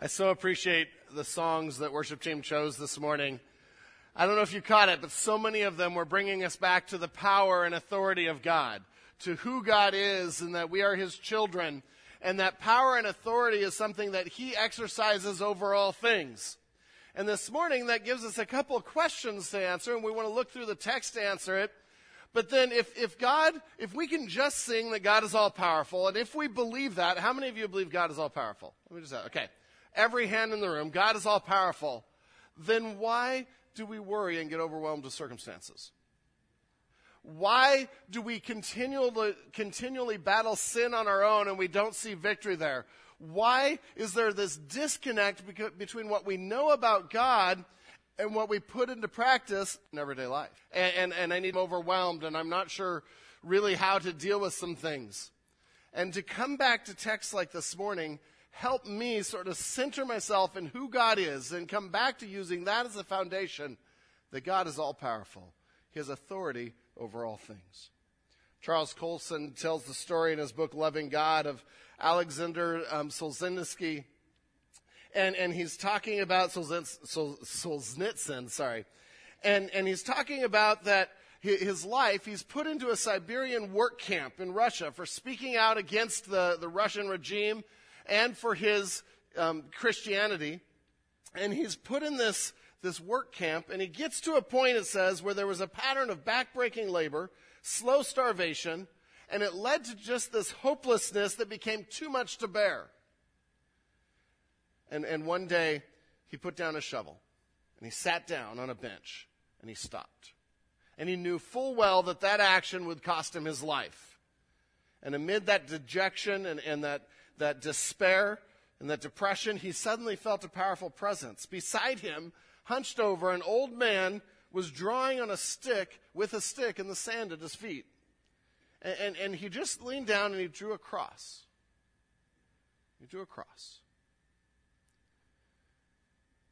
I so appreciate the songs that worship team chose this morning. I don't know if you caught it, but so many of them were bringing us back to the power and authority of God, to who God is and that we are his children, and that power and authority is something that he exercises over all things. And this morning, that gives us a couple of questions to answer, and we want to look through the text to answer it. But then, if, if God, if we can just sing that God is all powerful, and if we believe that, how many of you believe God is all powerful? Let me just okay every hand in the room, God is all powerful, then why do we worry and get overwhelmed with circumstances? Why do we continually, continually battle sin on our own and we don't see victory there? Why is there this disconnect between what we know about God and what we put into practice in everyday life? And, and, and I need overwhelmed and I'm not sure really how to deal with some things. And to come back to texts like this morning help me sort of center myself in who God is and come back to using that as a foundation that God is all powerful. He has authority over all things. Charles Colson tells the story in his book Loving God of Alexander um, Solzhenitsyn. And, and he's talking about Solzhenitsyn, sorry. And, and he's talking about that his life, he's put into a Siberian work camp in Russia for speaking out against the, the Russian regime and for his um, Christianity. And he's put in this, this work camp, and he gets to a point, it says, where there was a pattern of backbreaking labor, slow starvation, and it led to just this hopelessness that became too much to bear. And, and one day, he put down a shovel, and he sat down on a bench, and he stopped. And he knew full well that that action would cost him his life. And amid that dejection and, and that that despair and that depression, he suddenly felt a powerful presence. Beside him, hunched over, an old man was drawing on a stick with a stick in the sand at his feet. And, and, and he just leaned down and he drew a cross. He drew a cross.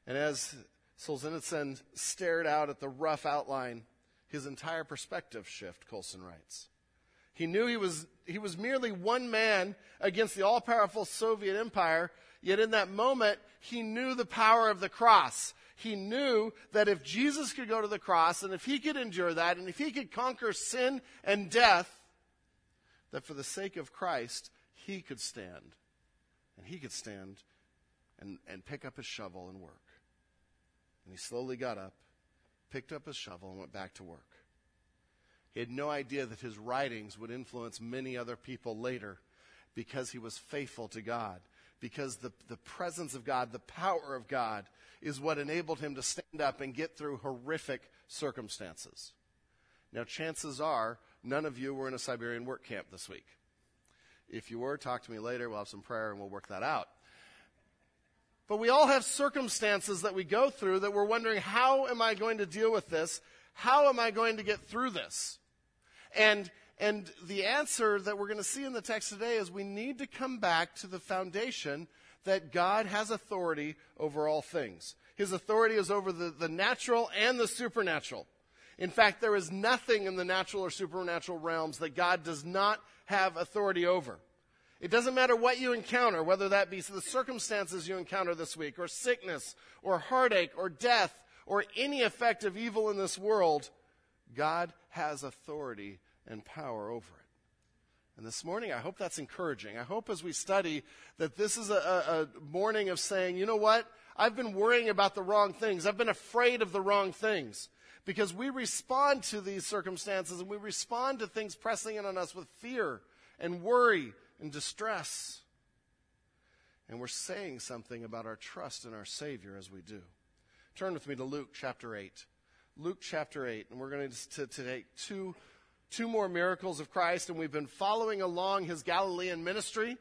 And as Solzhenitsyn stared out at the rough outline, his entire perspective shift, Colson writes. He knew he was, he was merely one man against the all powerful Soviet empire, yet in that moment, he knew the power of the cross. He knew that if Jesus could go to the cross and if he could endure that and if he could conquer sin and death, that for the sake of Christ, he could stand. And he could stand and, and pick up his shovel and work. And he slowly got up, picked up his shovel, and went back to work. He had no idea that his writings would influence many other people later because he was faithful to God. Because the, the presence of God, the power of God, is what enabled him to stand up and get through horrific circumstances. Now, chances are none of you were in a Siberian work camp this week. If you were, talk to me later. We'll have some prayer and we'll work that out. But we all have circumstances that we go through that we're wondering, how am I going to deal with this? How am I going to get through this? And, and the answer that we're going to see in the text today is we need to come back to the foundation that God has authority over all things. His authority is over the, the natural and the supernatural. In fact, there is nothing in the natural or supernatural realms that God does not have authority over. It doesn't matter what you encounter, whether that be the circumstances you encounter this week, or sickness, or heartache, or death, or any effect of evil in this world, God has authority and power over it. And this morning, I hope that's encouraging. I hope as we study that this is a, a, morning of saying, you know what? I've been worrying about the wrong things. I've been afraid of the wrong things. Because we respond to these circumstances and we respond to things pressing in on us with fear and worry and distress. And we're saying something about our trust in our Savior as we do. Turn with me to Luke chapter 8. Luke chapter 8, and we're going to, to take two two more miracles of Christ, and we've been following along his Galilean ministry.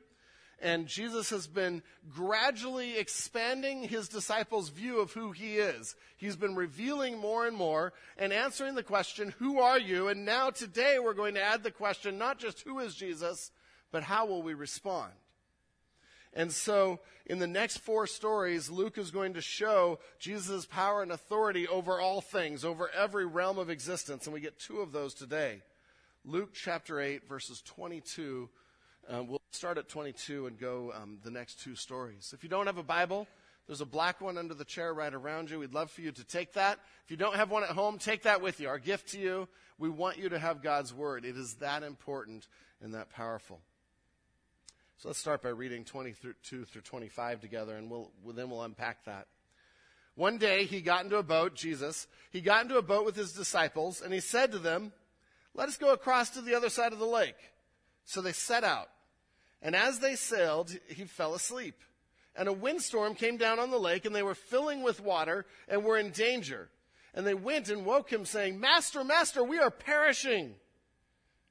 And Jesus has been gradually expanding his disciples' view of who he is. He's been revealing more and more and answering the question, Who are you? And now today we're going to add the question, not just who is Jesus, but how will we respond? And so, in the next four stories, Luke is going to show Jesus' power and authority over all things, over every realm of existence. And we get two of those today. Luke chapter 8, verses 22 Um, we'll start at 22 and go um, the next two stories. If you don't have a Bible, there's a black one under the chair right around you. We'd love for you to take that. If you don't have one at home, take that with you. Our gift to you. We want you to have God's Word. It is that important and that powerful. So let's start by reading 22 through 25 together, and we'll, then we'll unpack that. One day he got into a boat, Jesus, he got into a boat with his disciples, and he said to them, Let us go across to the other side of the lake. So they set out. And as they sailed, he fell asleep. And a windstorm came down on the lake, and they were filling with water and were in danger. And they went and woke him, saying, Master, Master, we are perishing.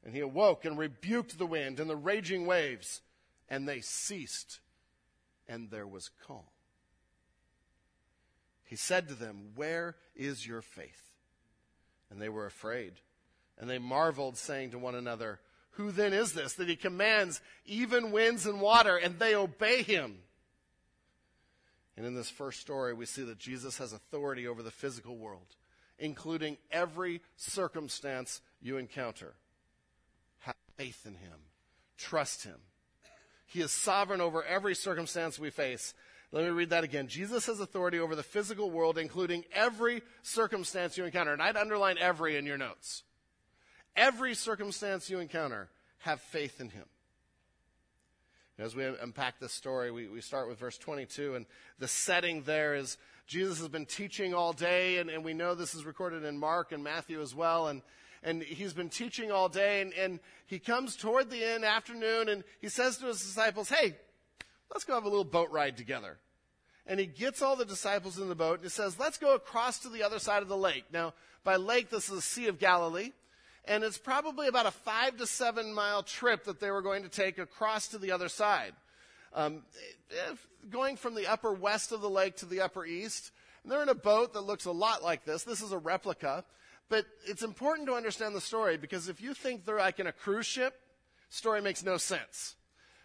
And he awoke and rebuked the wind and the raging waves, and they ceased, and there was calm. He said to them, Where is your faith? And they were afraid. And they marveled, saying to one another, Who then is this that he commands even winds and water, and they obey him? And in this first story, we see that Jesus has authority over the physical world, including every circumstance you encounter. Have faith in him, trust him. He is sovereign over every circumstance we face. Let me read that again. Jesus has authority over the physical world, including every circumstance you encounter. And I'd underline every in your notes. Every circumstance you encounter, have faith in him. As we unpack this story, we, we start with verse 22, and the setting there is Jesus has been teaching all day, and, and we know this is recorded in Mark and Matthew as well. And, and he's been teaching all day, and, and he comes toward the end afternoon, and he says to his disciples, Hey, let's go have a little boat ride together and he gets all the disciples in the boat and he says, let's go across to the other side of the lake. Now, by lake, this is the Sea of Galilee. And it's probably about a five to seven mile trip that they were going to take across to the other side. Um, going from the upper west of the lake to the upper east. And they're in a boat that looks a lot like this. This is a replica. But it's important to understand the story because if you think they're like in a cruise ship, story makes no sense.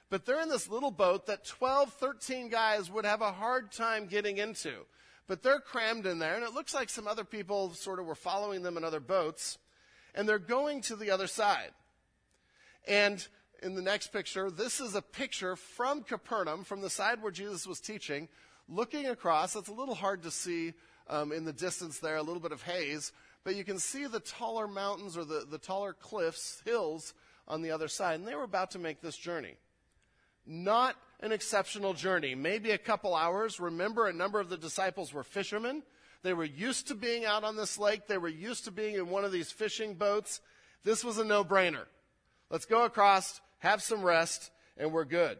But they're in this little boat that 12, 13 guys would have a hard time getting into. But they're crammed in there, and it looks like some other people sort of were following them in other boats, and they're going to the other side. And in the next picture, this is a picture from Capernaum, from the side where Jesus was teaching, looking across. It's a little hard to see um, in the distance there, a little bit of haze, but you can see the taller mountains or the, the taller cliffs, hills on the other side. And they were about to make this journey not an exceptional journey, maybe a couple hours. Remember, a number of the disciples were fishermen. They were used to being out on this lake, they were used to being in one of these fishing boats. This was a no brainer. Let's go across, have some rest, and we're good.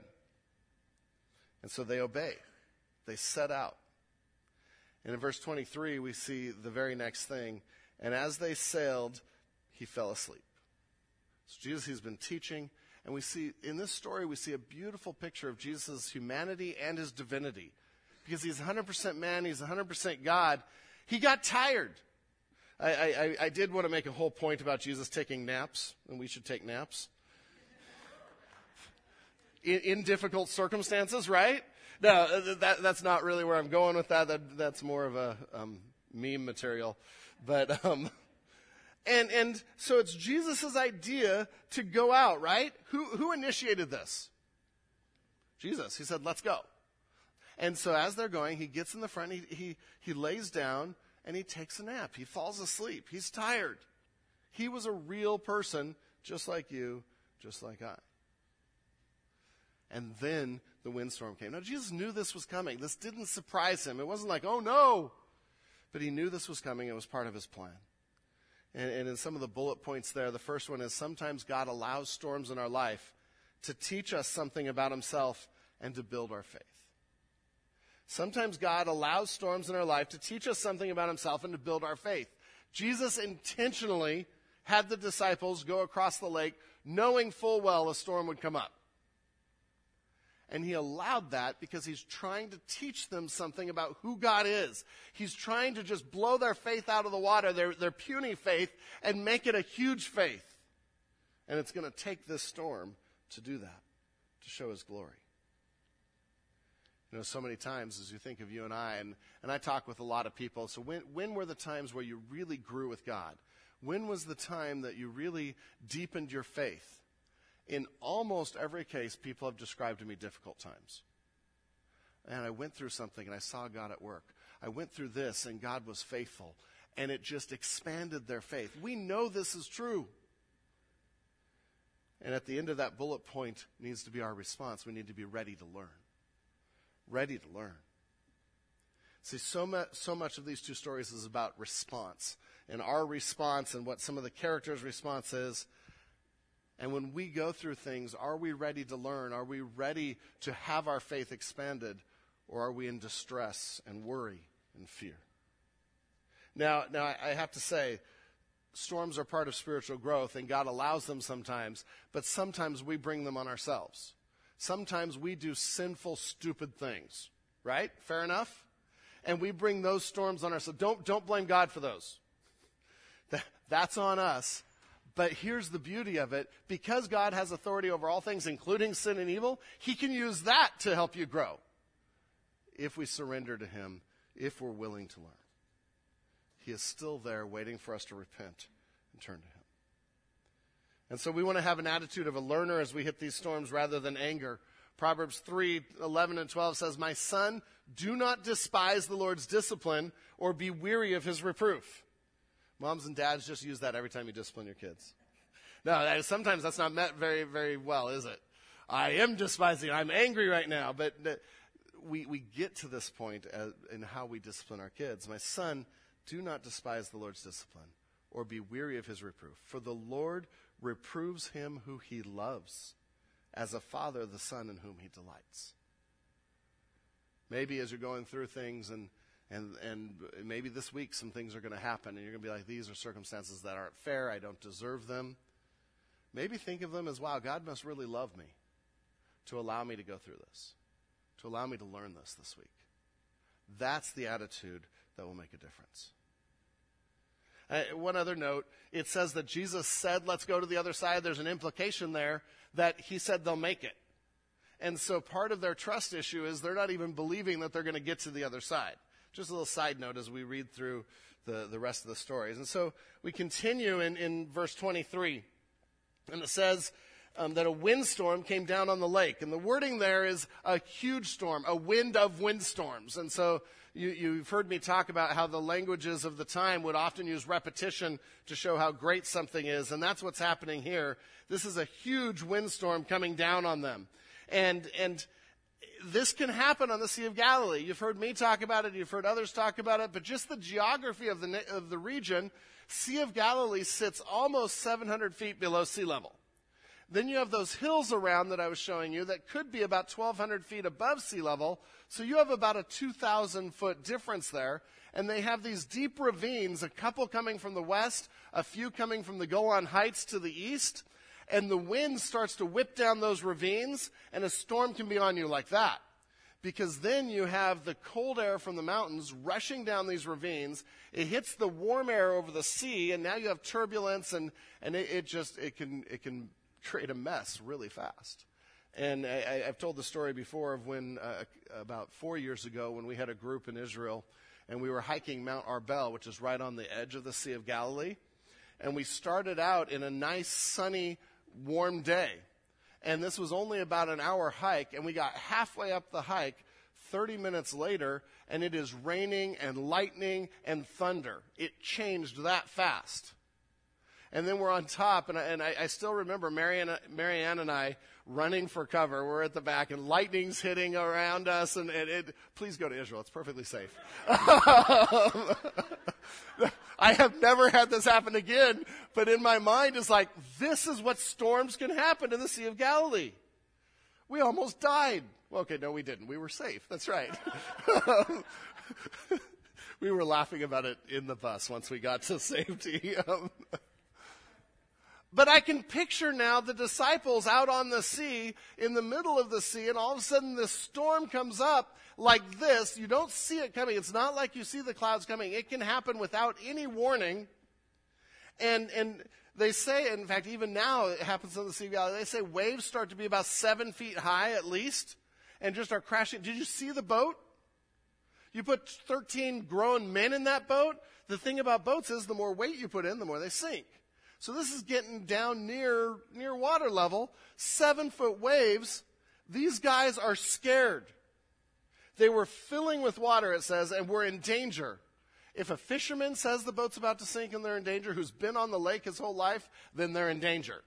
And so they obey. They set out. And in verse 23, we see the very next thing. And as they sailed, he fell asleep. So Jesus, he's been teaching, and we see, in this story, we see a beautiful picture of Jesus' humanity and his divinity. Because he's 100% man, he's 100% God. He got tired. I, I, I did want to make a whole point about Jesus taking naps, and we should take naps. In, in difficult circumstances, right? No, uh, that, that's not really where I'm going with that. that that's more of a um, meme material. But um, and, and so it's Jesus' idea to go out, right? Who, who initiated this? Jesus. He said, let's go. And so as they're going, he gets in the front, he, he, he lays down, and he takes a nap. He falls asleep. He's tired. He was a real person, just like you, just like I. And then the windstorm came. Now, Jesus knew this was coming. This didn't surprise him. It wasn't like, oh no. But he knew this was coming. It was part of his plan. And, and in some of the bullet points there, the first one is sometimes God allows storms in our life to teach us something about himself and to build our faith. Sometimes God allows storms in our life to teach us something about himself and to build our faith. Jesus intentionally had the disciples go across the lake knowing full well a storm would come up. And he allowed that because he's trying to teach them something about who God is. He's trying to just blow their faith out of the water, their, their puny faith, and make it a huge faith. And it's going to take this storm to do that, to show his glory. You know, so many times as you think of you and I, and, and I talk with a lot of people. So, when, when were the times where you really grew with God? When was the time that you really deepened your faith? in almost every case, people have described to me difficult times. And I went through something and I saw God at work. I went through this and God was faithful. And it just expanded their faith. We know this is true. And at the end of that bullet point needs to be our response. We need to be ready to learn. Ready to learn. See, so much, so much of these two stories is about response and our response and what some of the characters' response is. And when we go through things, are we ready to learn? Are we ready to have our faith expanded? Or are we in distress and worry and fear? Now, now I have to say, storms are part of spiritual growth and God allows them sometimes, but sometimes we bring them on ourselves. Sometimes we do sinful, stupid things, right? Fair enough? And we bring those storms on ourselves. Don't, don't blame God for those. That, that's on us. But here's the beauty of it. Because God has authority over all things, including sin and evil, He can use that to help you grow. If we surrender to Him, if we're willing to learn. He is still there waiting for us to repent and turn to Him. And so we want to have an attitude of a learner as we hit these storms rather than anger. Proverbs 3 11 and 12 says, My son, do not despise the Lord's discipline or be weary of his reproof. Moms and dads just use that every time you discipline your kids. No, sometimes that's not met very, very well, is it? I am despising, I'm angry right now, but we, we get to this point as, in how we discipline our kids. My son, do not despise the Lord's discipline or be weary of his reproof, for the Lord reproves him who he loves, as a father the son in whom he delights. Maybe as you're going through things and and and maybe this week some things are going to happen and you're going to be like these are circumstances that aren't fair, I don't deserve them. Maybe think of them as wow, God must really love me to allow me to go through this. To allow me to learn this this week. That's the attitude that will make a difference. Uh, one other note it says that Jesus said, Let's go to the other side. There's an implication there that he said they'll make it. And so part of their trust issue is they're not even believing that they're going to get to the other side. Just a little side note as we read through the, the rest of the stories. And so we continue in, in verse 23. And it says um, that a windstorm came down on the lake. And the wording there is a huge storm, a wind of windstorms. And so you, have heard me talk about how the languages of the time would often use repetition to show how great something is, and that's what's happening here. This is a huge windstorm coming down on them. And, and this can happen on the Sea of Galilee. You've heard me talk about it, you've heard others talk about it, but just the geography of the, of the region, Sea of Galilee sits almost 700 feet below sea level. Then you have those hills around that I was showing you that could be about 1,200 feet above sea level. So you have about a 2,000 foot difference there. And they have these deep ravines, a couple coming from the west, a few coming from the Golan Heights to the east. And the wind starts to whip down those ravines, and a storm can be on you like that. Because then you have the cold air from the mountains rushing down these ravines. It hits the warm air over the sea, and now you have turbulence, and, and it, it just, it can, it can create a mess really fast. And I, have told the story before of when, uh, about four years ago, when we had a group in Israel and we were hiking Mount Arbel, which is right on the edge of the Sea of Galilee. And we started out in a nice, sunny, warm day. And this was only about an hour hike, and we got halfway up the hike 30 minutes later, and it is raining and lightning and thunder. It changed that fast. And then we're on top, and I, and I, I still remember Marianne, Marianne and I running for cover. We're at the back, and lightning's hitting around us. And, and it, please go to Israel; it's perfectly safe. I have never had this happen again, but in my mind, it's like this is what storms can happen in the Sea of Galilee. We almost died. Well, okay, no, we didn't. We were safe. That's right. we were laughing about it in the bus once we got to safety. Um, But I can picture now the disciples out on the sea, in the middle of the sea, and all of a sudden this storm comes up like this. You don't see it coming. It's not like you see the clouds coming. It can happen without any warning. And, and they say, in fact, even now it happens in the Sea Valley, they say waves start to be about seven feet high at least and just are crashing. Did you see the boat? You put 13 grown men in that boat. The thing about boats is the more weight you put in, the more they sink. So this is getting down near, near water level, seven foot waves. These guys are scared. They were filling with water, it says, and were in danger. If a fisherman says the boat's about to sink and they're in danger, who's been on the lake his whole life, then they're in danger.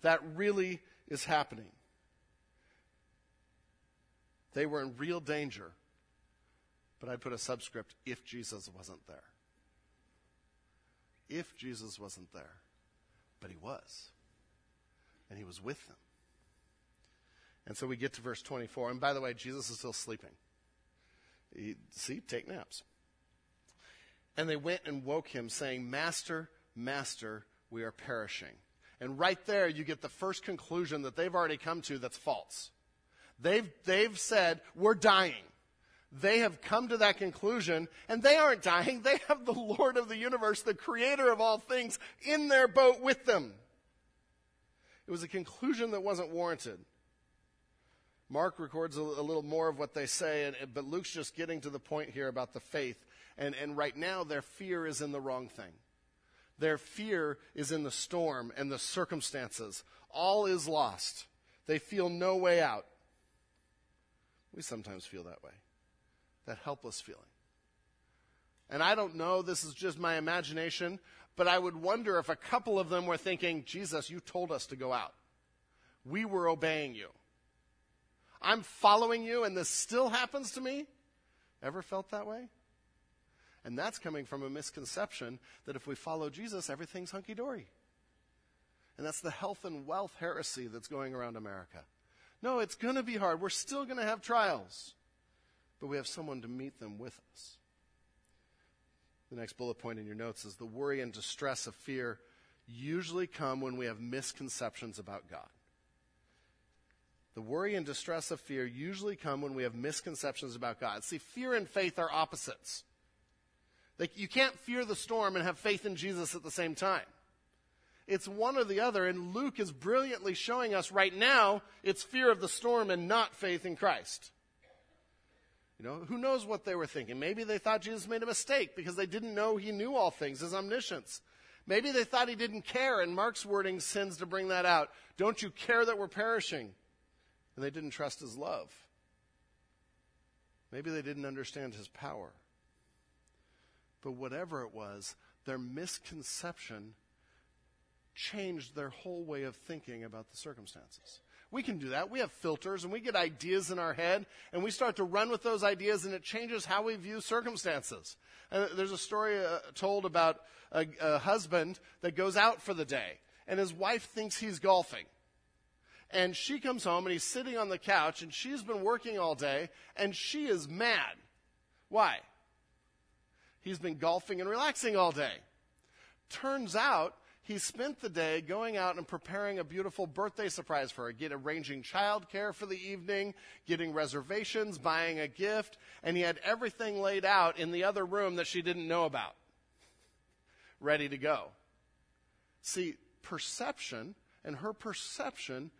That really is happening. They were in real danger. But I'd put a subscript if Jesus wasn't there. If Jesus wasn't there. But he was. And he was with them. And so we get to verse 24. And by the way, Jesus is still sleeping. He, see, take naps. And they went and woke him, saying, Master, Master, we are perishing. And right there, you get the first conclusion that they've already come to that's false. They've, they've said, We're dying. They have come to that conclusion, and they aren't dying. They have the Lord of the universe, the creator of all things, in their boat with them. It was a conclusion that wasn't warranted. Mark records a, little more of what they say, and, but Luke's just getting to the point here about the faith. And, and right now, their fear is in the wrong thing. Their fear is in the storm and the circumstances. All is lost. They feel no way out. We sometimes feel that way that helpless feeling. And I don't know, this is just my imagination, but I would wonder if a couple of them were thinking, Jesus, you told us to go out. We were obeying you. I'm following you, and this still happens to me? Ever felt that way? And that's coming from a misconception that if we follow Jesus, everything's hunky dory. And that's the health and wealth heresy that's going around America. No, it's going to be hard. We're still going to have trials, but we have someone to meet them with us. The next bullet point in your notes is the worry and distress of fear usually come when we have misconceptions about God. The worry and distress of fear usually come when we have misconceptions about God. See, fear and faith are opposites. Like, you can't fear the storm and have faith in Jesus at the same time. It's one or the other, and Luke is brilliantly showing us right now it's fear of the storm and not faith in Christ. You know, who knows what they were thinking? Maybe they thought Jesus made a mistake because they didn't know he knew all things, his omniscience. Maybe they thought he didn't care, and Mark's wording sends to bring that out. Don't you care that we're perishing? And they didn't trust his love. Maybe they didn't understand his power. But whatever it was, their misconception changed their whole way of thinking about the circumstances. We can do that. We have filters and we get ideas in our head and we start to run with those ideas and it changes how we view circumstances. And there's a story uh, told about a, a husband that goes out for the day and his wife thinks he's golfing. And she comes home and he's sitting on the couch and she's been working all day and she is mad. Why? He's been golfing and relaxing all day. Turns out he spent the day going out and preparing a beautiful birthday surprise for her, get arranging childcare for the evening, getting reservations, buying a gift, and he had everything laid out in the other room that she didn't know about, ready to go. See, perception and her perception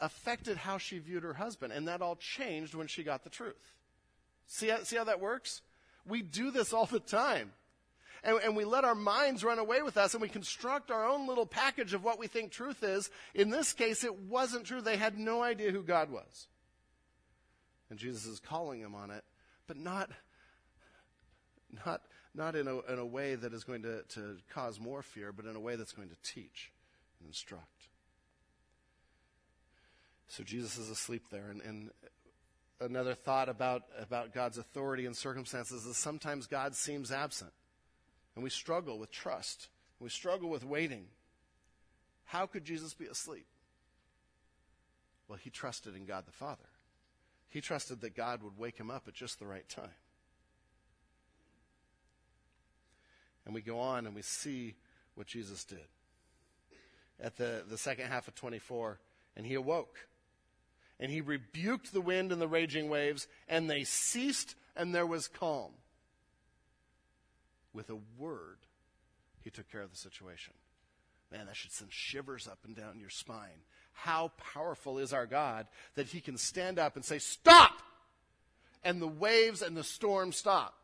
affected how she viewed her husband, and that all changed when she got the truth. See see how that works? We do this all the time. And, and, we let our minds run away with us and we construct our own little package of what we think truth is. In this case, it wasn't true. They had no idea who God was. And Jesus is calling them on it, but not, not, not in, a, in a way that is going to, to cause more fear, but in a way that's going to teach and instruct. So Jesus is asleep there, and, and another thought about, about God's authority in circumstances is sometimes God seems absent. And we struggle with trust. We struggle with waiting. How could Jesus be asleep? Well, he trusted in God the Father. He trusted that God would wake him up at just the right time. And we go on and we see what Jesus did. At the, the second half of 24, and he awoke and he rebuked the wind and the raging waves, and they ceased, and there was calm. With a word, he took care of the situation. Man, that should send shivers up and down your spine. How powerful is our God that he can stand up and say, Stop! And the waves and the storm stop.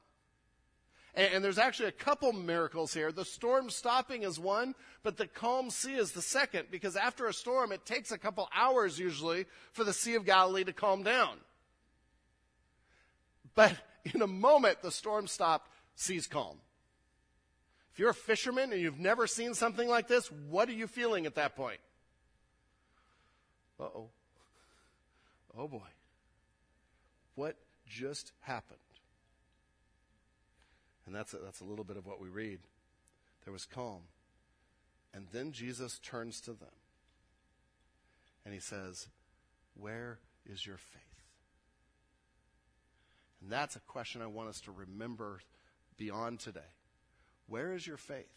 And, and, there's actually a couple miracles here. The storm stopping is one, but the calm sea is the second, because after a storm, it takes a couple hours usually for the Sea of Galilee to calm down. But in a moment, the storm stopped, sea's calm. If you're a fisherman and you've never seen something like this, what are you feeling at that point? Uh oh. Oh boy. What just happened? And that's a, that's a little bit of what we read. There was calm. And then Jesus turns to them and he says, Where is your faith? And that's a question I want us to remember beyond today. Where is your faith?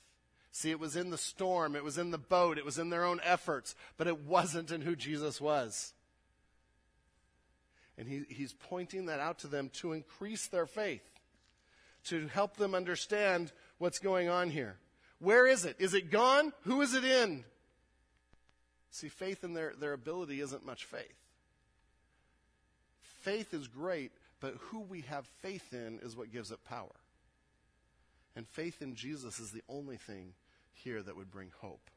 See, it was in the storm, it was in the boat, it was in their own efforts, but it wasn't in who Jesus was. And he, he's pointing that out to them to increase their faith, to help them understand what's going on here. Where is it? Is it gone? Who is it in? See, faith in their, their ability isn't much faith. Faith is great, but who we have faith in is what gives it power. And faith in Jesus is the only thing here that would bring hope.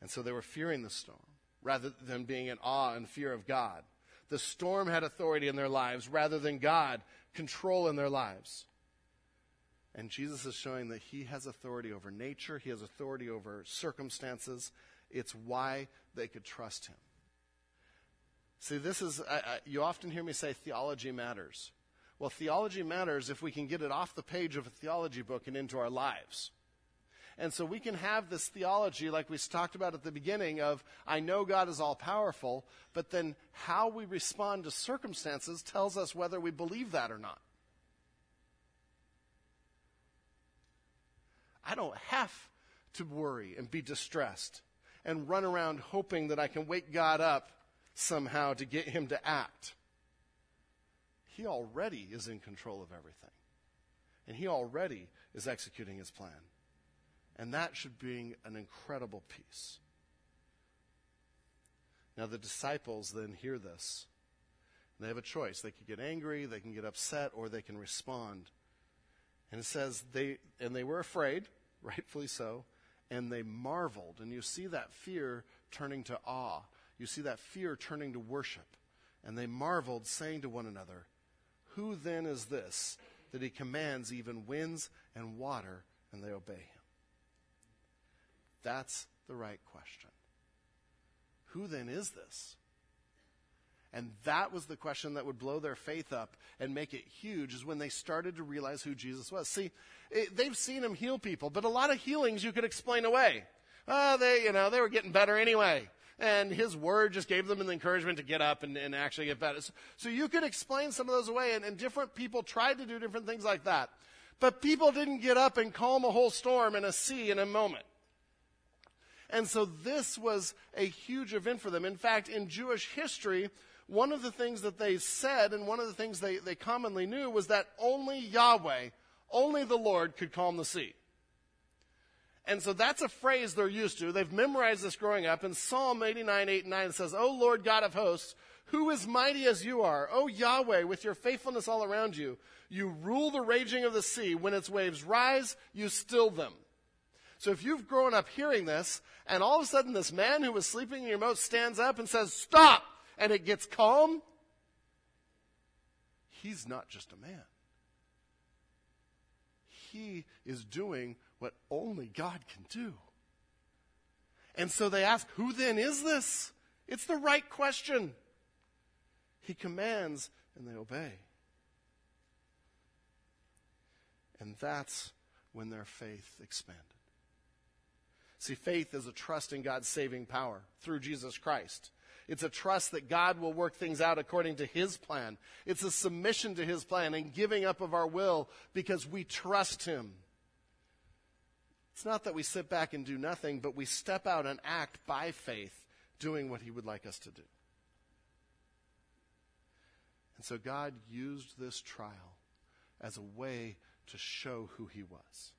And so they were fearing the storm rather than being in awe and fear of God. The storm had authority in their lives rather than God control in their lives. And Jesus is showing that he has authority over nature, he has authority over circumstances. It's why they could trust him. See, this is, I, I, you often hear me say theology matters. Well, theology matters if we can get it off the page of a theology book and into our lives. And so we can have this theology, like we talked about at the beginning, of I know God is all powerful, but then how we respond to circumstances tells us whether we believe that or not. I don't have to worry and be distressed and run around hoping that I can wake God up somehow to get him to act. He already is in control of everything. And he already is executing his plan. And that should bring an incredible peace. Now, the disciples then hear this. They have a choice. They can get angry, they can get upset, or they can respond. And it says, they, and they were afraid, rightfully so, and they marveled. And you see that fear turning to awe you see that fear turning to worship. And they marveled, saying to one another, Who then is this that he commands even winds and water, and they obey him? That's the right question. Who then is this? And that was the question that would blow their faith up and make it huge is when they started to realize who Jesus was. See, it, they've seen him heal people, but a lot of healings you could explain away. Oh, they, you know, they were getting better anyway and his word just gave them the encouragement to get up and, and actually get better. So, so, you could explain some of those away, and, and different people tried to do different things like that. But people didn't get up and calm a whole storm in a sea in a moment. And so this was a huge event for them. In fact, in Jewish history, one of the things that they said and one of the things they, they commonly knew was that only Yahweh, only the Lord could calm the sea. And so that's a phrase they're used to. They've memorized this growing up. In Psalm 89, 8 and 9, it says, O Lord God of hosts, who is mighty as you are? O Yahweh, with your faithfulness all around you, you rule the raging of the sea. When its waves rise, you still them. So if you've grown up hearing this, and all of a sudden this man who was sleeping in your boat stands up and says, Stop! And it gets calm, he's not just a man. He is doing what only God can do. And so they ask, Who then is this? It's the right question. He commands and they obey. And that's when their faith expanded. See, faith is a trust in God's saving power through Jesus Christ. It's a trust that God will work things out according to His plan. It's a submission to His plan and giving up of our will because we trust Him. It's not that we sit back and do nothing, but we step out and act by faith, doing what He would like us to do. And so God used this trial as a way to show who He was.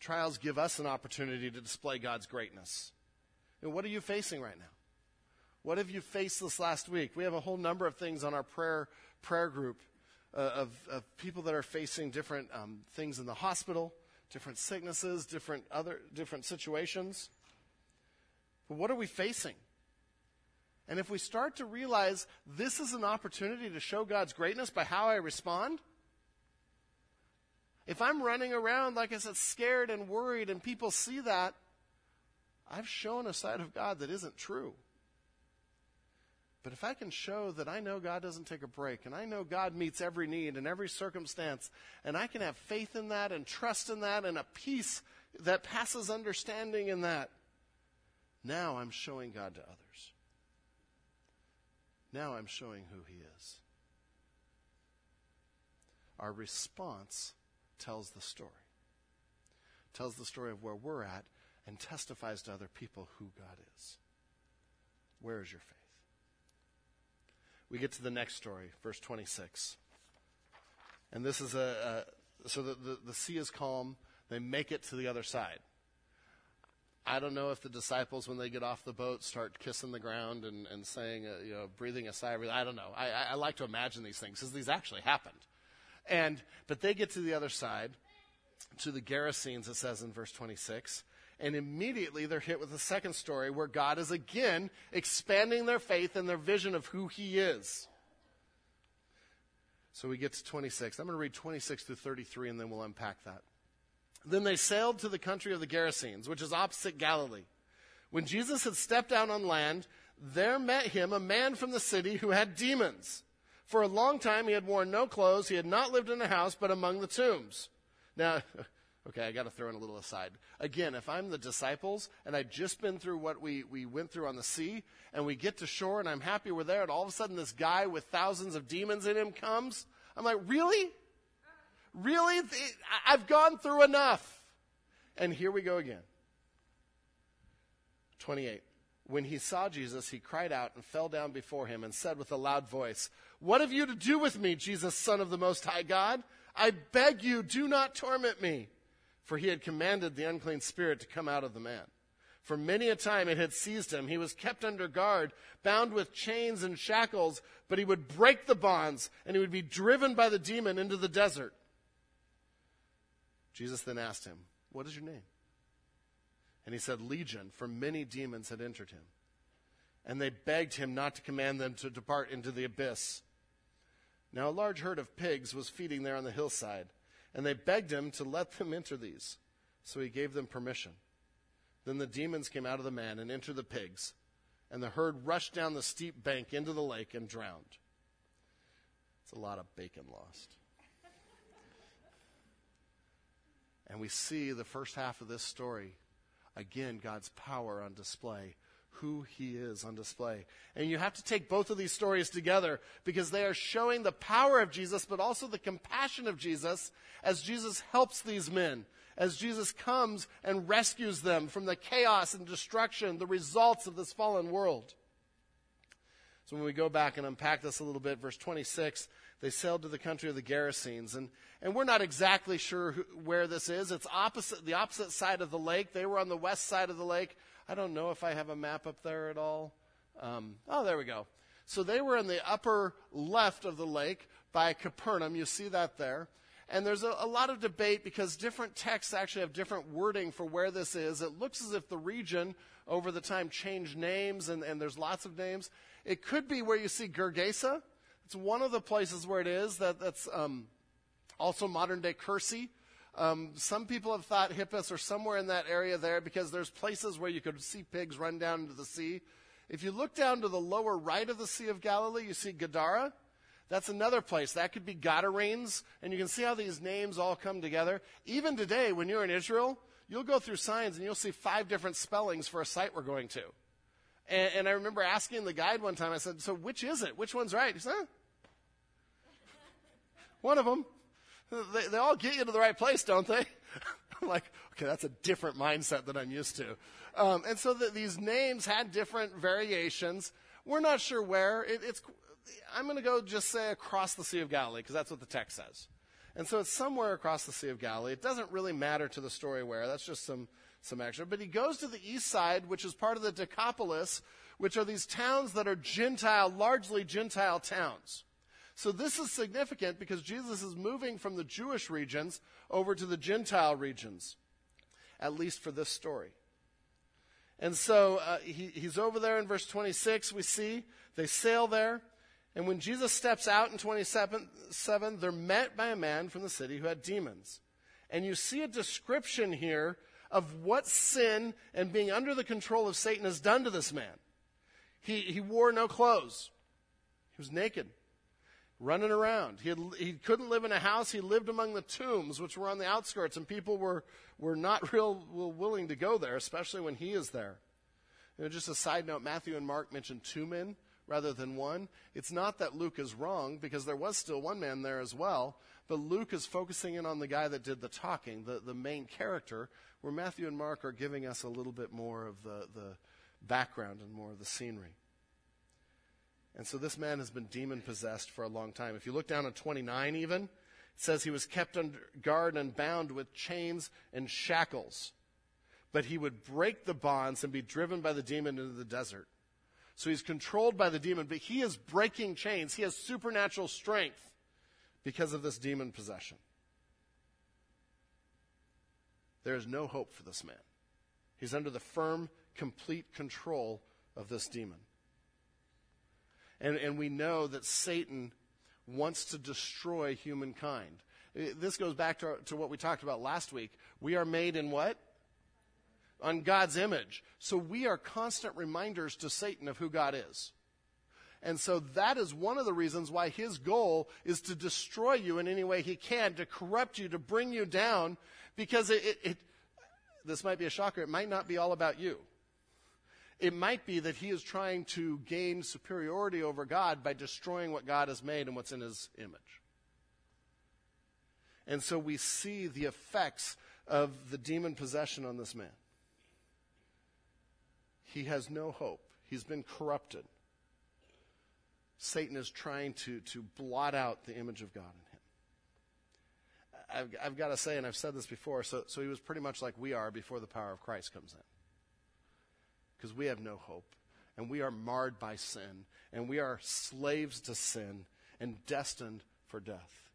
Trials give us an opportunity to display God's greatness. And what are you facing right now? What have you faced this last week? We have a whole number of things on our prayer prayer group uh, of, of people that are facing different um, things in the hospital, different sicknesses, different other different situations. But what are we facing? And if we start to realize this is an opportunity to show God's greatness by how I respond, if I'm running around, like I said, scared and worried, and people see that, I've shown a side of God that isn't true. But if I can show that I know God doesn't take a break, and I know God meets every need in every circumstance, and I can have faith in that, and trust in that, and a peace that passes understanding in that, now I'm showing God to others. Now I'm showing who He is. Our response tells the story, tells the story of where we're at, and testifies to other people who God is. Where is your faith? We get to the next story, verse 26. And this is a, a so the, the, the sea is calm. They make it to the other side. I don't know if the disciples, when they get off the boat, start kissing the ground and, and saying, uh, you know, breathing a sigh. I don't know. I, I like to imagine these things because these actually happened. And, but they get to the other side, to the Gerasenes, it says in verse 26. And immediately they're hit with a second story where God is again expanding their faith and their vision of who He is. So we get to 26. I'm going to read 26 through 33 and then we'll unpack that. Then they sailed to the country of the Gerasenes, which is opposite Galilee. When Jesus had stepped out on land, there met him a man from the city who had demons. For a long time he had worn no clothes, he had not lived in a house, but among the tombs. Now, okay, I got to throw in a little aside. Again, if I'm the disciples and I've just been through what we, we went through on the sea, and we get to shore and I'm happy we're there, and all of a sudden this guy with thousands of demons in him comes, I'm like, really? Really? I've gone through enough. And here we go again. 28. When he saw Jesus, he cried out and fell down before him and said with a loud voice, What have you to do with me, Jesus, Son of the Most High God? I beg you, do not torment me. For he had commanded the unclean spirit to come out of the man. For many a time it had seized him. He was kept under guard, bound with chains and shackles, but he would break the bonds and he would be driven by the demon into the desert. Jesus then asked him, What is your name? And he said, Legion, for many demons had entered him. And they begged him not to command them to depart into the abyss. Now a large herd of pigs was feeding there on the hillside, and they begged him to let them enter these. So he gave them permission. Then the demons came out of the man and entered the pigs, and the herd rushed down the steep bank into the lake and drowned. It's a lot of bacon lost. And we see the first half of this story, again, God's power on display, who He is on display. And you have to take both of these stories together because they are showing the power of Jesus, but also the compassion of Jesus as Jesus helps these men, as Jesus comes and rescues them from the chaos and destruction, the results of this fallen world. So when we go back and unpack this a little bit, verse 26, they sailed to the country of the Gerasenes. And, and we're not exactly sure who, where this is. It's opposite, the opposite side of the lake. They were on the west side of the lake. I don't know if I have a map up there at all. Um, oh, there we go. So they were in the upper left of the lake by Capernaum. You see that there. And there's a, a, lot of debate because different texts actually have different wording for where this is. It looks as if the region over the time changed names, and, and there's lots of names. It could be where you see Gergesa, it's one of the places where it is that, that's um, also modern day Kursi. Um, some people have thought Hippus or somewhere in that area there because there's places where you could see pigs run down into the sea. If you look down to the lower right of the Sea of Galilee, you see Gadara. That's another place. That could be Gadarenes. And you can see how these names all come together. Even today, when you're in Israel, you'll go through signs and you'll see five different spellings for a site we're going to. And, and I remember asking the guide one time, I said, So which is it? Which one's right? He said, One of them. They, they all get you to the right place, don't they? I'm like, okay, that's a different mindset than I'm used to. Um, and so the, these names had different variations. We're not sure where. It, it's, I'm going to go just say across the Sea of Galilee because that's what the text says. And so it's somewhere across the Sea of Galilee. It doesn't really matter to the story where. That's just some some extra. But he goes to the east side, which is part of the Decapolis, which are these towns that are Gentile, largely Gentile towns. So this is significant because Jesus is moving from the Jewish regions over to the Gentile regions, at least for this story. And so uh, he, he's over there in verse 26, we see. They sail there. And when Jesus steps out in 27, seven, they're met by a man from the city who had demons. And you see a description here of what sin and being under the control of Satan has done to this man. He, he wore no clothes. He was naked, running around. He, had, he couldn't live in a house. He lived among the tombs, which were on the outskirts, and people were, were not real, willing to go there, especially when he is there. You know, just a side note, Matthew and Mark mentioned two men rather than one. It's not that Luke is wrong, because there was still one man there as well, but Luke is focusing in on the guy that did the talking, the, the main character, where Matthew and Mark are giving us a little bit more of the, the background and more of the scenery. And so this man has been demon possessed for a long time. If you look down at 29 even, it says he was kept under guard and bound with chains and shackles. But he would break the bonds and be driven by the demon into the desert. So he's controlled by the demon, but he is breaking chains. He has supernatural strength because of this demon possession. There is no hope for this man. He's under the firm, complete control of this demon. And, and we know that Satan wants to destroy humankind. This goes back to, to what we talked about last week. We are made in what? On God's image. So we are constant reminders to Satan of who God is. And so that is one of the reasons why his goal is to destroy you in any way he can, to corrupt you, to bring you down, because it, it, it this might be a shocker, it might not be all about you. It might be that he is trying to gain superiority over God by destroying what God has made and what's in his image. And so we see the effects of the demon possession on this man. He has no hope. He's been corrupted. Satan is trying to, to blot out the image of God in him. I've, I've got to say, and I've said this before, so, so he was pretty much like we are before the power of Christ comes in because we have no hope. And we are marred by sin. And we are slaves to sin and destined for death.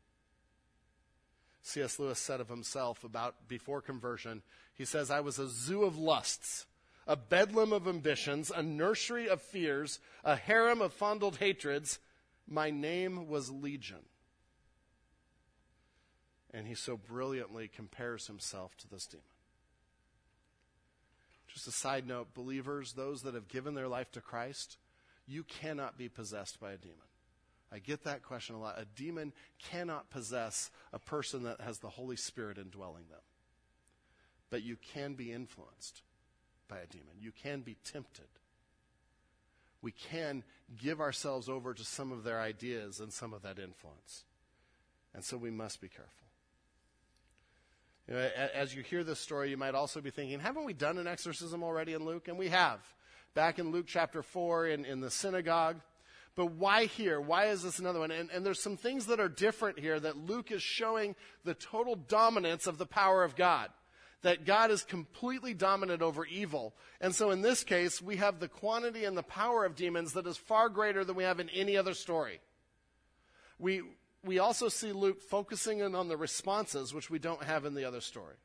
C.S. Lewis said of himself about before conversion, he says, I was a zoo of lusts, a bedlam of ambitions, a nursery of fears, a harem of fondled hatreds. My name was Legion. And he so brilliantly compares himself to this demon. Just a side note, believers, those that have given their life to Christ, you cannot be possessed by a demon. I get that question a lot. A demon cannot possess a person that has the Holy Spirit indwelling them. But you can be influenced by a demon. You can be tempted. We can give ourselves over to some of their ideas and some of that influence. And so we must be careful. You know, as you hear this story, you might also be thinking, haven't we done an exorcism already in Luke? And we have. Back in Luke chapter 4 in, in the synagogue. But why here? Why is this another one? And, and there's some things that are different here that Luke is showing the total dominance of the power of God. That God is completely dominant over evil. And so in this case, we have the quantity and the power of demons that is far greater than we have in any other story. We, we also see Luke focusing in on the responses, which we don't have in the other story.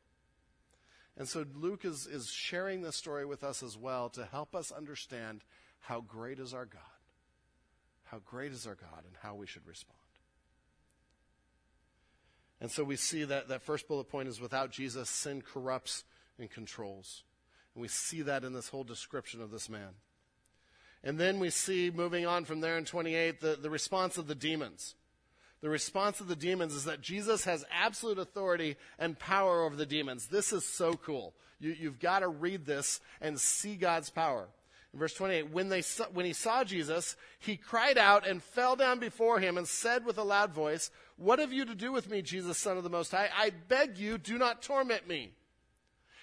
And so Luke is, is sharing this story with us as well to help us understand how great is our God, how great is our God, and how we should respond. And so we see that that first bullet point is without Jesus, sin corrupts and controls. And we see that in this whole description of this man. And then we see, moving on from there in 28, the, the response of the demons the response of the demons is that Jesus has absolute authority and power over the demons. This is so cool. You, have got to read this and see God's power. In verse 28, when, they saw, when he saw Jesus, he cried out and fell down before him and said with a loud voice, What have you to do with me, Jesus, Son of the Most High? I beg you, do not torment me.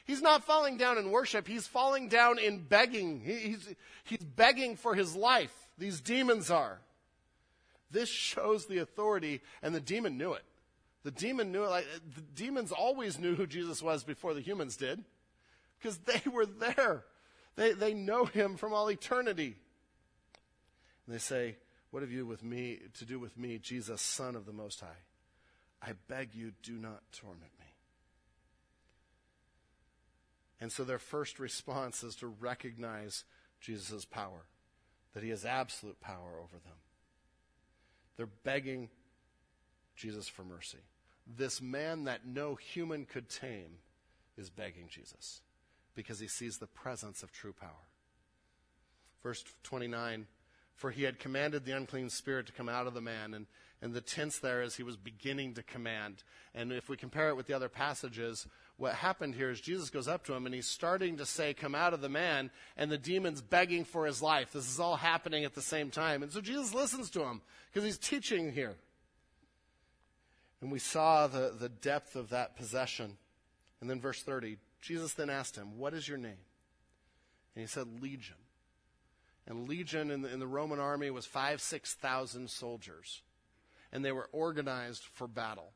He's not falling down in worship. He's falling down in begging. He, he's, he's begging for his life. These demons are. This shows the authority, and the demon knew it. The demon knew it. Like, the demons always knew who Jesus was before the humans did, because they were there. They, they know him from all eternity. And they say, What have you with me to do with me, Jesus, Son of the Most High? I beg you, do not torment me. And so their first response is to recognize Jesus' power, that he has absolute power over them. They're begging Jesus for mercy. This man that no human could tame is begging Jesus because he sees the presence of true power. Verse 29 For he had commanded the unclean spirit to come out of the man, and, and the tense there is he was beginning to command. And if we compare it with the other passages, what happened here is Jesus goes up to him and he's starting to say, Come out of the man, and the demon's begging for his life. This is all happening at the same time. And so Jesus listens to him because he's teaching here. And we saw the, the depth of that possession. And then verse 30 Jesus then asked him, What is your name? And he said, Legion. And Legion in the, in the Roman army was five, 6,000 soldiers. And they were organized for battle.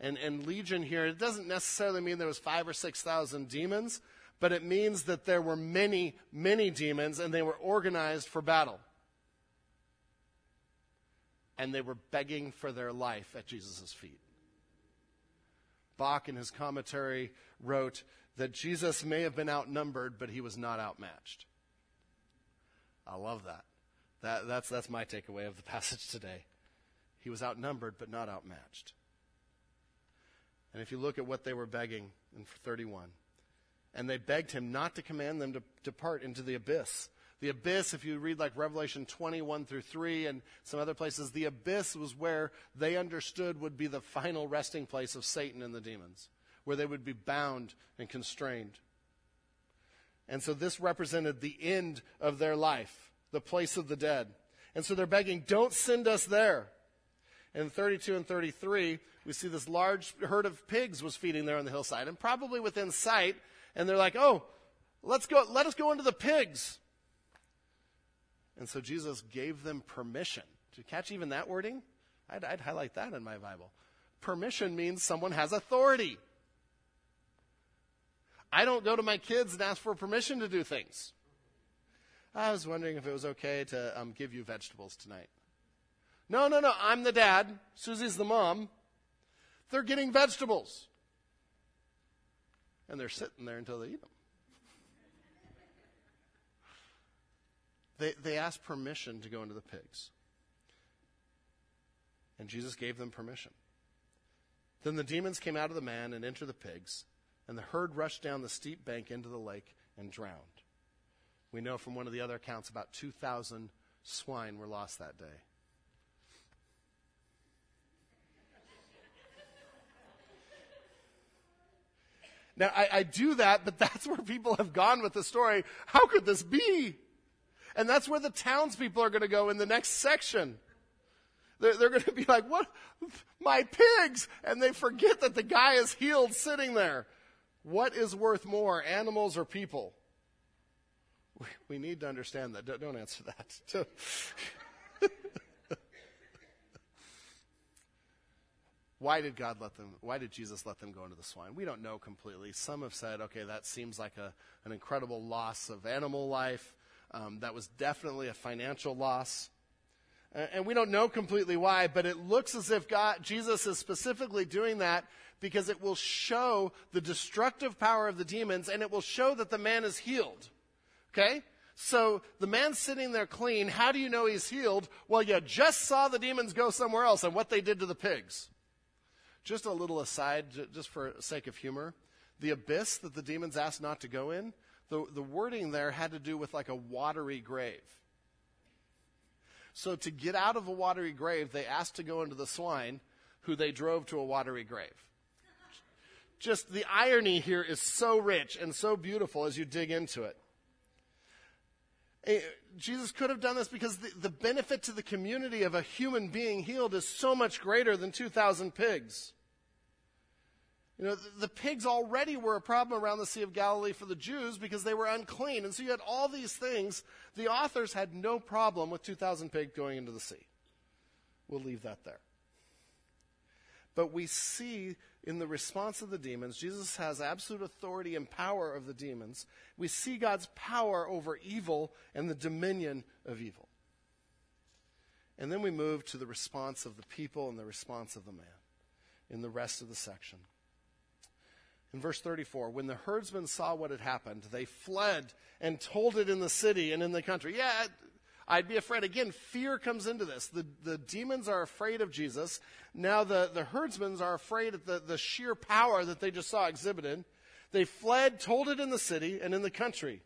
And, and Legion here, it doesn't necessarily mean there was five or 6,000 demons, but it means that there were many, many demons and they were organized for battle. And they were begging for their life at Jesus' feet. Bock, in his commentary, wrote that Jesus may have been outnumbered, but he was not outmatched. I love that. that that's, that's my takeaway of the passage today. He was outnumbered, but not outmatched. And if you look at what they were begging in 31, and they begged him not to command them to depart into the abyss. The abyss, if you read like Revelation 21 through 3 and some other places, the abyss was where they understood would be the final resting place of Satan and the demons, where they would be bound and constrained. And so this represented the end of their life, the place of the dead. And so they're begging, don't send us there. In 32 and 33, we see this large herd of pigs was feeding there on the hillside and probably within sight. And they're like, oh, let's go, let us go into the pigs. And so Jesus gave them permission. You catch even that wording? I'd, I'd highlight that in my Bible. Permission means someone has authority. I don't go to my kids and ask for permission to do things. I was wondering if it was okay to um, give you vegetables tonight. No, no, no, I'm the dad. Susie's the mom. They're getting vegetables. And they're sitting there until they eat them. They, they asked permission to go into the pigs. And Jesus gave them permission. Then the demons came out of the man and entered the pigs, and the herd rushed down the steep bank into the lake and drowned. We know from one of the other accounts about 2,000 swine were lost that day. Now, I, I, do that, but that's where people have gone with the story. How could this be? And that's where the townspeople are going to go in the next section. They're, they're going to be like, what? My pigs! And they forget that the guy is healed sitting there. What is worth more, animals or people? We, need to understand that. Don't answer that. why did God let them, why did Jesus let them go into the swine? We don't know completely. Some have said, okay, that seems like a, an incredible loss of animal life. Um, that was definitely a financial loss. And we don't know completely why, but it looks as if God, Jesus is specifically doing that because it will show the destructive power of the demons and it will show that the man is healed. Okay? So the man's sitting there clean. How do you know he's healed? Well, you just saw the demons go somewhere else and what they did to the pigs. Just a little aside, just for sake of humor. The abyss that the demons asked not to go in, the, the wording there had to do with like a watery grave. So to get out of a watery grave, they asked to go into the swine, who they drove to a watery grave. Just the irony here is so rich and so beautiful as you dig into it. Jesus could have done this because the, the benefit to the community of a human being healed is so much greater than 2,000 pigs. You know, the, the, pigs already were a problem around the Sea of Galilee for the Jews because they were unclean. And so you had all these things. The authors had no problem with 2,000 pigs going into the sea. We'll leave that there. But we see in the response of the demons, Jesus has absolute authority and power of the demons. We see God's power over evil and the dominion of evil. And then we move to the response of the people and the response of the man in the rest of the section. In verse 34, when the herdsmen saw what had happened, they fled and told it in the city and in the country. Yeah, I'd be afraid. Again, fear comes into this. The, the demons are afraid of Jesus. Now the, the herdsmen are afraid of the, the sheer power that they just saw exhibited. They fled, told it in the city and in the country.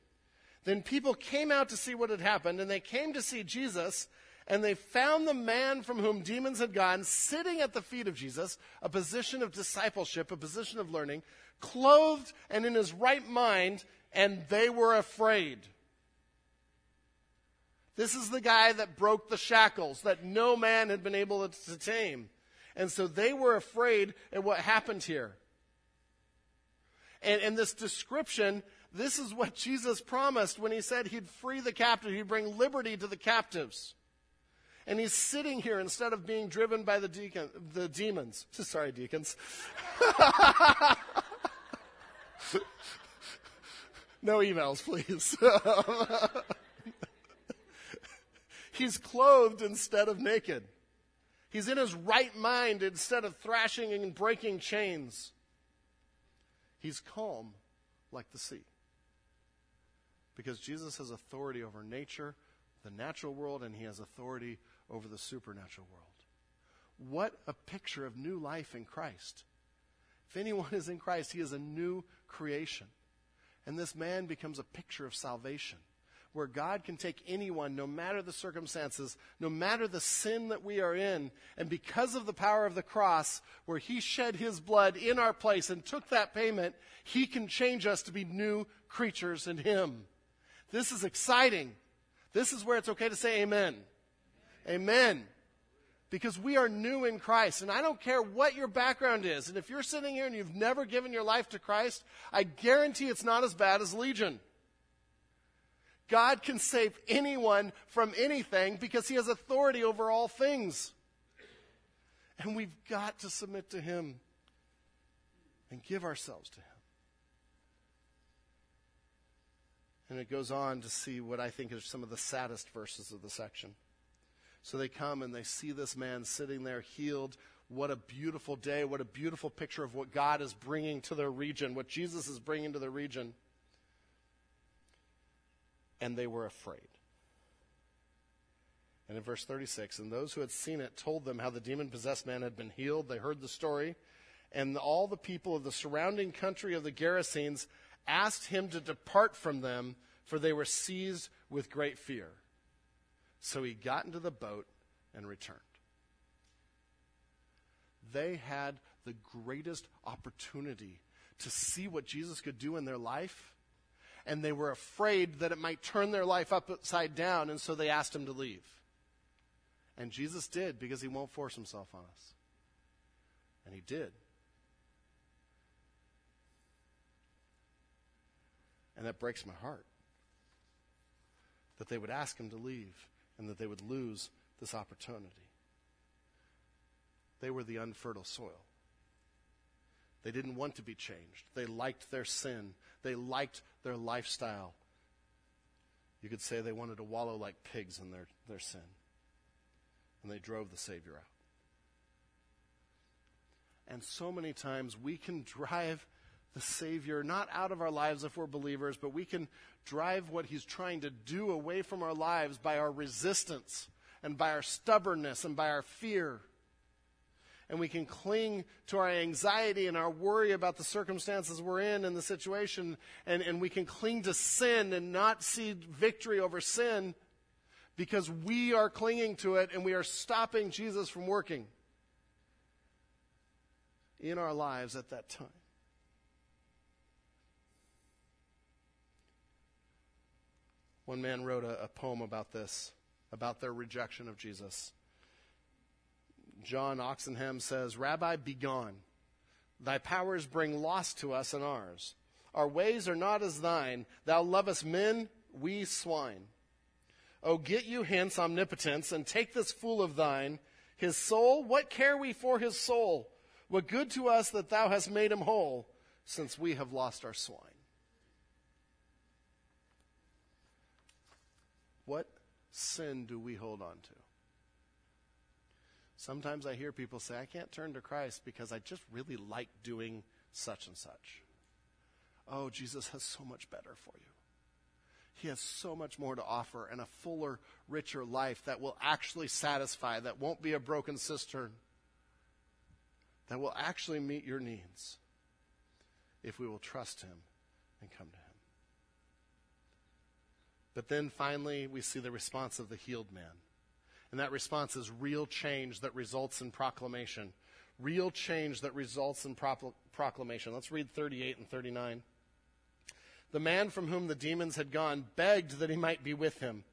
Then people came out to see what had happened, and they came to see Jesus, and they found the man from whom demons had gone sitting at the feet of Jesus, a position of discipleship, a position of learning, clothed and in his right mind, and they were afraid. This is the guy that broke the shackles that no man had been able to tame. And so they were afraid at what happened here. And, and this description, this is what Jesus promised when he said he'd free the captive, he'd bring liberty to the captives. And he's sitting here instead of being driven by the, deacon, the demons. Sorry, deacons. no emails, please. He's clothed instead of naked. He's in his right mind instead of thrashing and breaking chains. He's calm like the sea. Because Jesus has authority over nature, the natural world, and he has authority over the supernatural world. What a picture of new life in Christ. If anyone is in Christ, he is a new creation. And this man becomes a picture of salvation where God can take anyone, no matter the circumstances, no matter the sin that we are in, and because of the power of the cross, where He shed His blood in our place and took that payment, He can change us to be new creatures in Him. This is exciting. This is where it's okay to say amen. Amen. Because we are new in Christ. And I don't care what your background is. And if you're sitting here and you've never given your life to Christ, I guarantee it's not as bad as Legion. God can save anyone from anything because he has authority over all things. And we've got to submit to him and give ourselves to him. And it goes on to see what I think are some of the saddest verses of the section. So they come and they see this man sitting there healed. What a beautiful day. What a beautiful picture of what God is bringing to their region, what Jesus is bringing to their region and they were afraid. And in verse 36, and those who had seen it told them how the demon possessed man had been healed. They heard the story. And all the people of the surrounding country of the Gerasenes asked him to depart from them, for they were seized with great fear. So he got into the boat and returned. They had the greatest opportunity to see what Jesus could do in their life and they were afraid that it might turn their life upside down, and so they asked him to leave. And Jesus did because he won't force himself on us. And he did. And that breaks my heart. That they would ask him to leave and that they would lose this opportunity. They were the unfertile soil. They didn't want to be changed. They liked their sin. They liked their lifestyle. You could say they wanted to wallow like pigs in their, their sin. And they drove the Savior out. And so many times we can drive the Savior not out of our lives if we're believers, but we can drive what He's trying to do away from our lives by our resistance and by our stubbornness and by our fear and we can cling to our anxiety and our worry about the circumstances we're in and the situation, and, and we can cling to sin and not see victory over sin because we are clinging to it and we are stopping Jesus from working in our lives at that time. One man wrote a, a poem about this, about their rejection of Jesus. John Oxenham says, Rabbi, begone. Thy powers bring loss to us and ours. Our ways are not as thine. Thou lovest men, we swine. Oh, get you hence, omnipotence, and take this fool of thine. His soul, what care we for his soul? What good to us that thou hast made him whole, since we have lost our swine. What sin do we hold on to? Sometimes I hear people say, I can't turn to Christ because I just really like doing such and such. Oh, Jesus has so much better for you. He has so much more to offer and a fuller, richer life that will actually satisfy, that won't be a broken cistern, that will actually meet your needs if we will trust Him and come to Him. But then finally, we see the response of the healed man. And that response is real change that results in proclamation. Real change that results in proclamation. Let's read 38 and 39. The man from whom the demons had gone begged that he might be with him.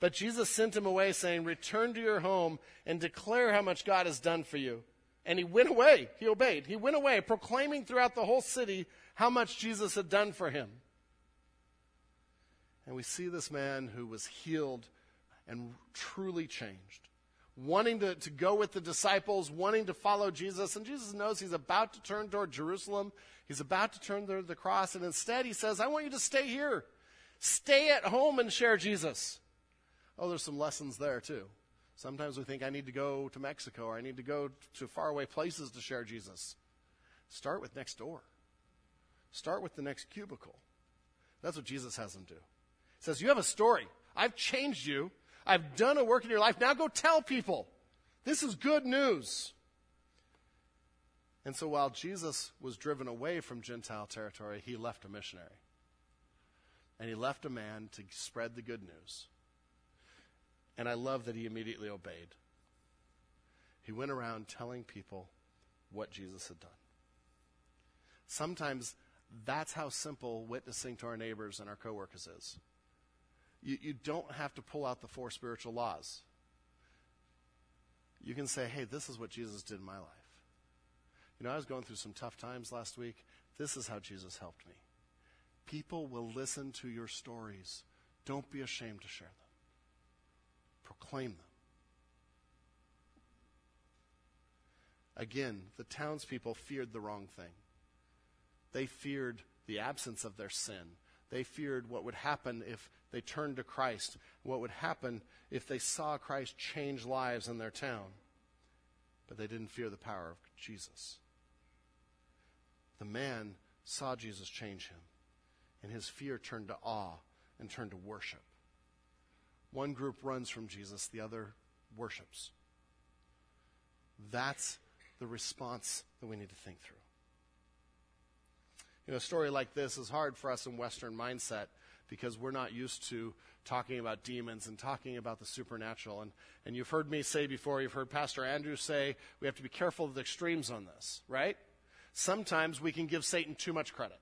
But Jesus sent him away, saying, Return to your home and declare how much God has done for you. And he went away. He obeyed. He went away, proclaiming throughout the whole city how much Jesus had done for him. And we see this man who was healed and truly changed, wanting to, to go with the disciples, wanting to follow Jesus. And Jesus knows he's about to turn toward Jerusalem. He's about to turn toward the cross. And instead, he says, I want you to stay here. Stay at home and share Jesus. Oh, there's some lessons there, too. Sometimes we think I need to go to Mexico or I need to go to faraway places to share Jesus. Start with next door. Start with the next cubicle. That's what Jesus has them do says, You have a story. I've changed you. I've done a work in your life. Now go tell people. This is good news. And so while Jesus was driven away from Gentile territory, he left a missionary. And he left a man to spread the good news. And I love that he immediately obeyed. He went around telling people what Jesus had done. Sometimes that's how simple witnessing to our neighbors and our coworkers is you, you don't have to pull out the four spiritual laws. You can say, hey, this is what Jesus did in my life. You know, I was going through some tough times last week. This is how Jesus helped me. People will listen to your stories. Don't be ashamed to share them, proclaim them. Again, the townspeople feared the wrong thing. They feared the absence of their sin. They feared what would happen if they turned to Christ, what would happen if they saw Christ change lives in their town. But they didn't fear the power of Jesus. The man saw Jesus change him, and his fear turned to awe and turned to worship. One group runs from Jesus, the other worships. That's the response that we need to think through. You know, a story like this is hard for us in Western mindset because we're not used to talking about demons and talking about the supernatural. And, and you've heard me say before, you've heard Pastor Andrew say, we have to be careful of the extremes on this, right? Sometimes we can give Satan too much credit.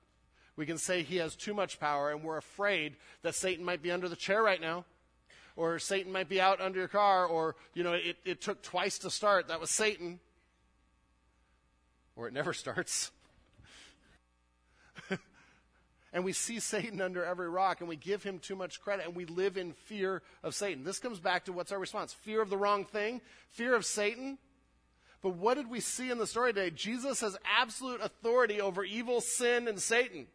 We can say he has too much power, and we're afraid that Satan might be under the chair right now, or Satan might be out under your car, or, you know, it, it took twice to start. That was Satan. Or it never starts. And we see Satan under every rock and we give him too much credit and we live in fear of Satan. This comes back to what's our response? Fear of the wrong thing, fear of Satan. But what did we see in the story today? Jesus has absolute authority over evil, sin, and Satan.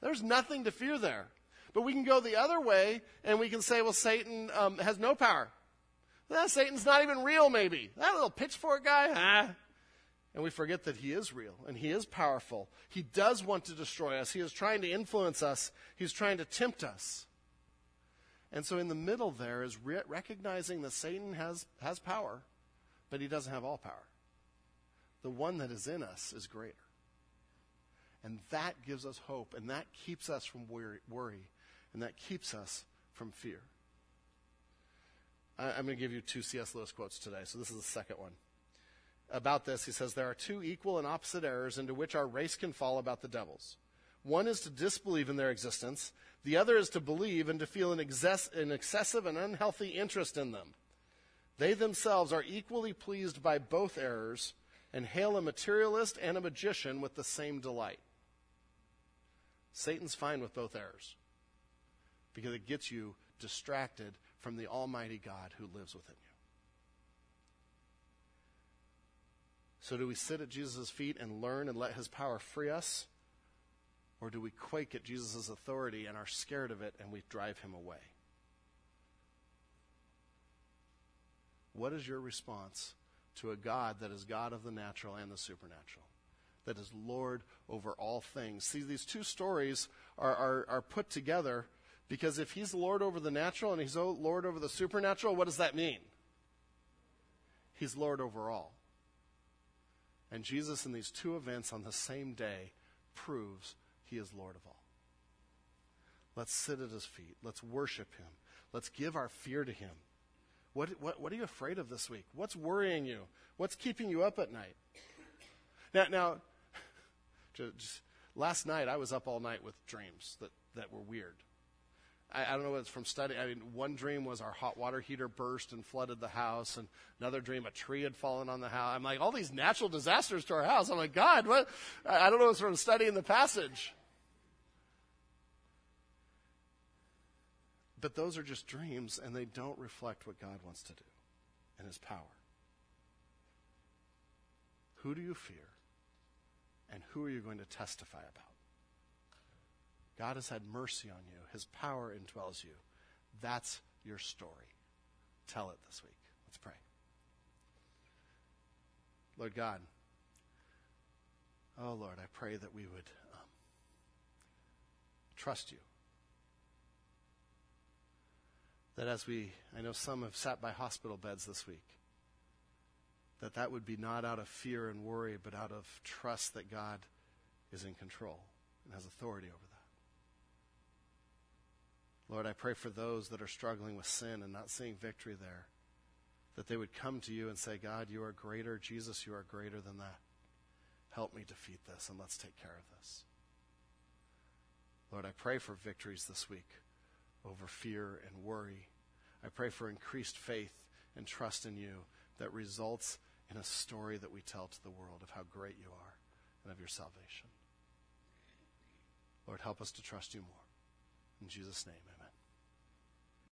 There's nothing to fear there. But we can go the other way and we can say, well, Satan um, has no power. Well, Satan's not even real, maybe. That little pitchfork guy, ah, and we forget that He is real and He is powerful. He does want to destroy us. He is trying to influence us, He's trying to tempt us. And so, in the middle, there is re- recognizing that Satan has, has power, but he doesn't have all power. The one that is in us is greater. And that gives us hope, and that keeps us from worry, worry and that keeps us from fear. I, I'm going to give you two C.S. Lewis quotes today, so this is the second one about this, he says, There are two equal and opposite errors into which our race can fall about the devils. One is to disbelieve in their existence, the other is to believe and to feel an, excess, an excessive and unhealthy interest in them. They themselves are equally pleased by both errors and hail a materialist and a magician with the same delight. Satan's fine with both errors because it gets you distracted from the Almighty God who lives within you. So, do we sit at Jesus' feet and learn and let his power free us? Or do we quake at Jesus' authority and are scared of it and we drive him away? What is your response to a God that is God of the natural and the supernatural, that is Lord over all things. See, these two stories are, are, are put together because if he's Lord over the natural and he's Lord over the supernatural, what does that mean? He's Lord over all. And Jesus, in these two events on the same day, proves he is Lord of all. Let's sit at his feet. Let's worship him. Let's give our fear to him. What, what, what are you afraid of this week? What's worrying you? What's keeping you up at night? Now, now just, last night I was up all night with dreams that, that were weird. I, I don't know what it's from studying. I mean, one dream was our hot water heater burst and flooded the house, and another dream a tree had fallen on the house. I'm like, all these natural disasters to our house. I'm like, God, what? I don't know. It's from studying the passage. But those are just dreams, and they don't reflect what God wants to do and His power. Who do you fear? And who are you going to testify about? God has had mercy on you, His power indwells you. That's your story. Tell it this week. Let's pray. Lord God, oh Lord, I pray that we would um, trust you that as we, I know some have sat by hospital beds this week, that that would be not out of fear and worry, but out of trust that God is in control and has authority over that. Lord, I pray for those that are struggling with sin and not seeing victory there, that they would come to you and say, God, you are greater. Jesus, you are greater than that. Help me defeat this and let's take care of this. Lord, I pray for victories this week over fear and worry. I pray for increased faith and trust in you that results in a story that we tell to the world of how great you are and of your salvation. Lord, help us to trust you more. In Jesus' name, amen.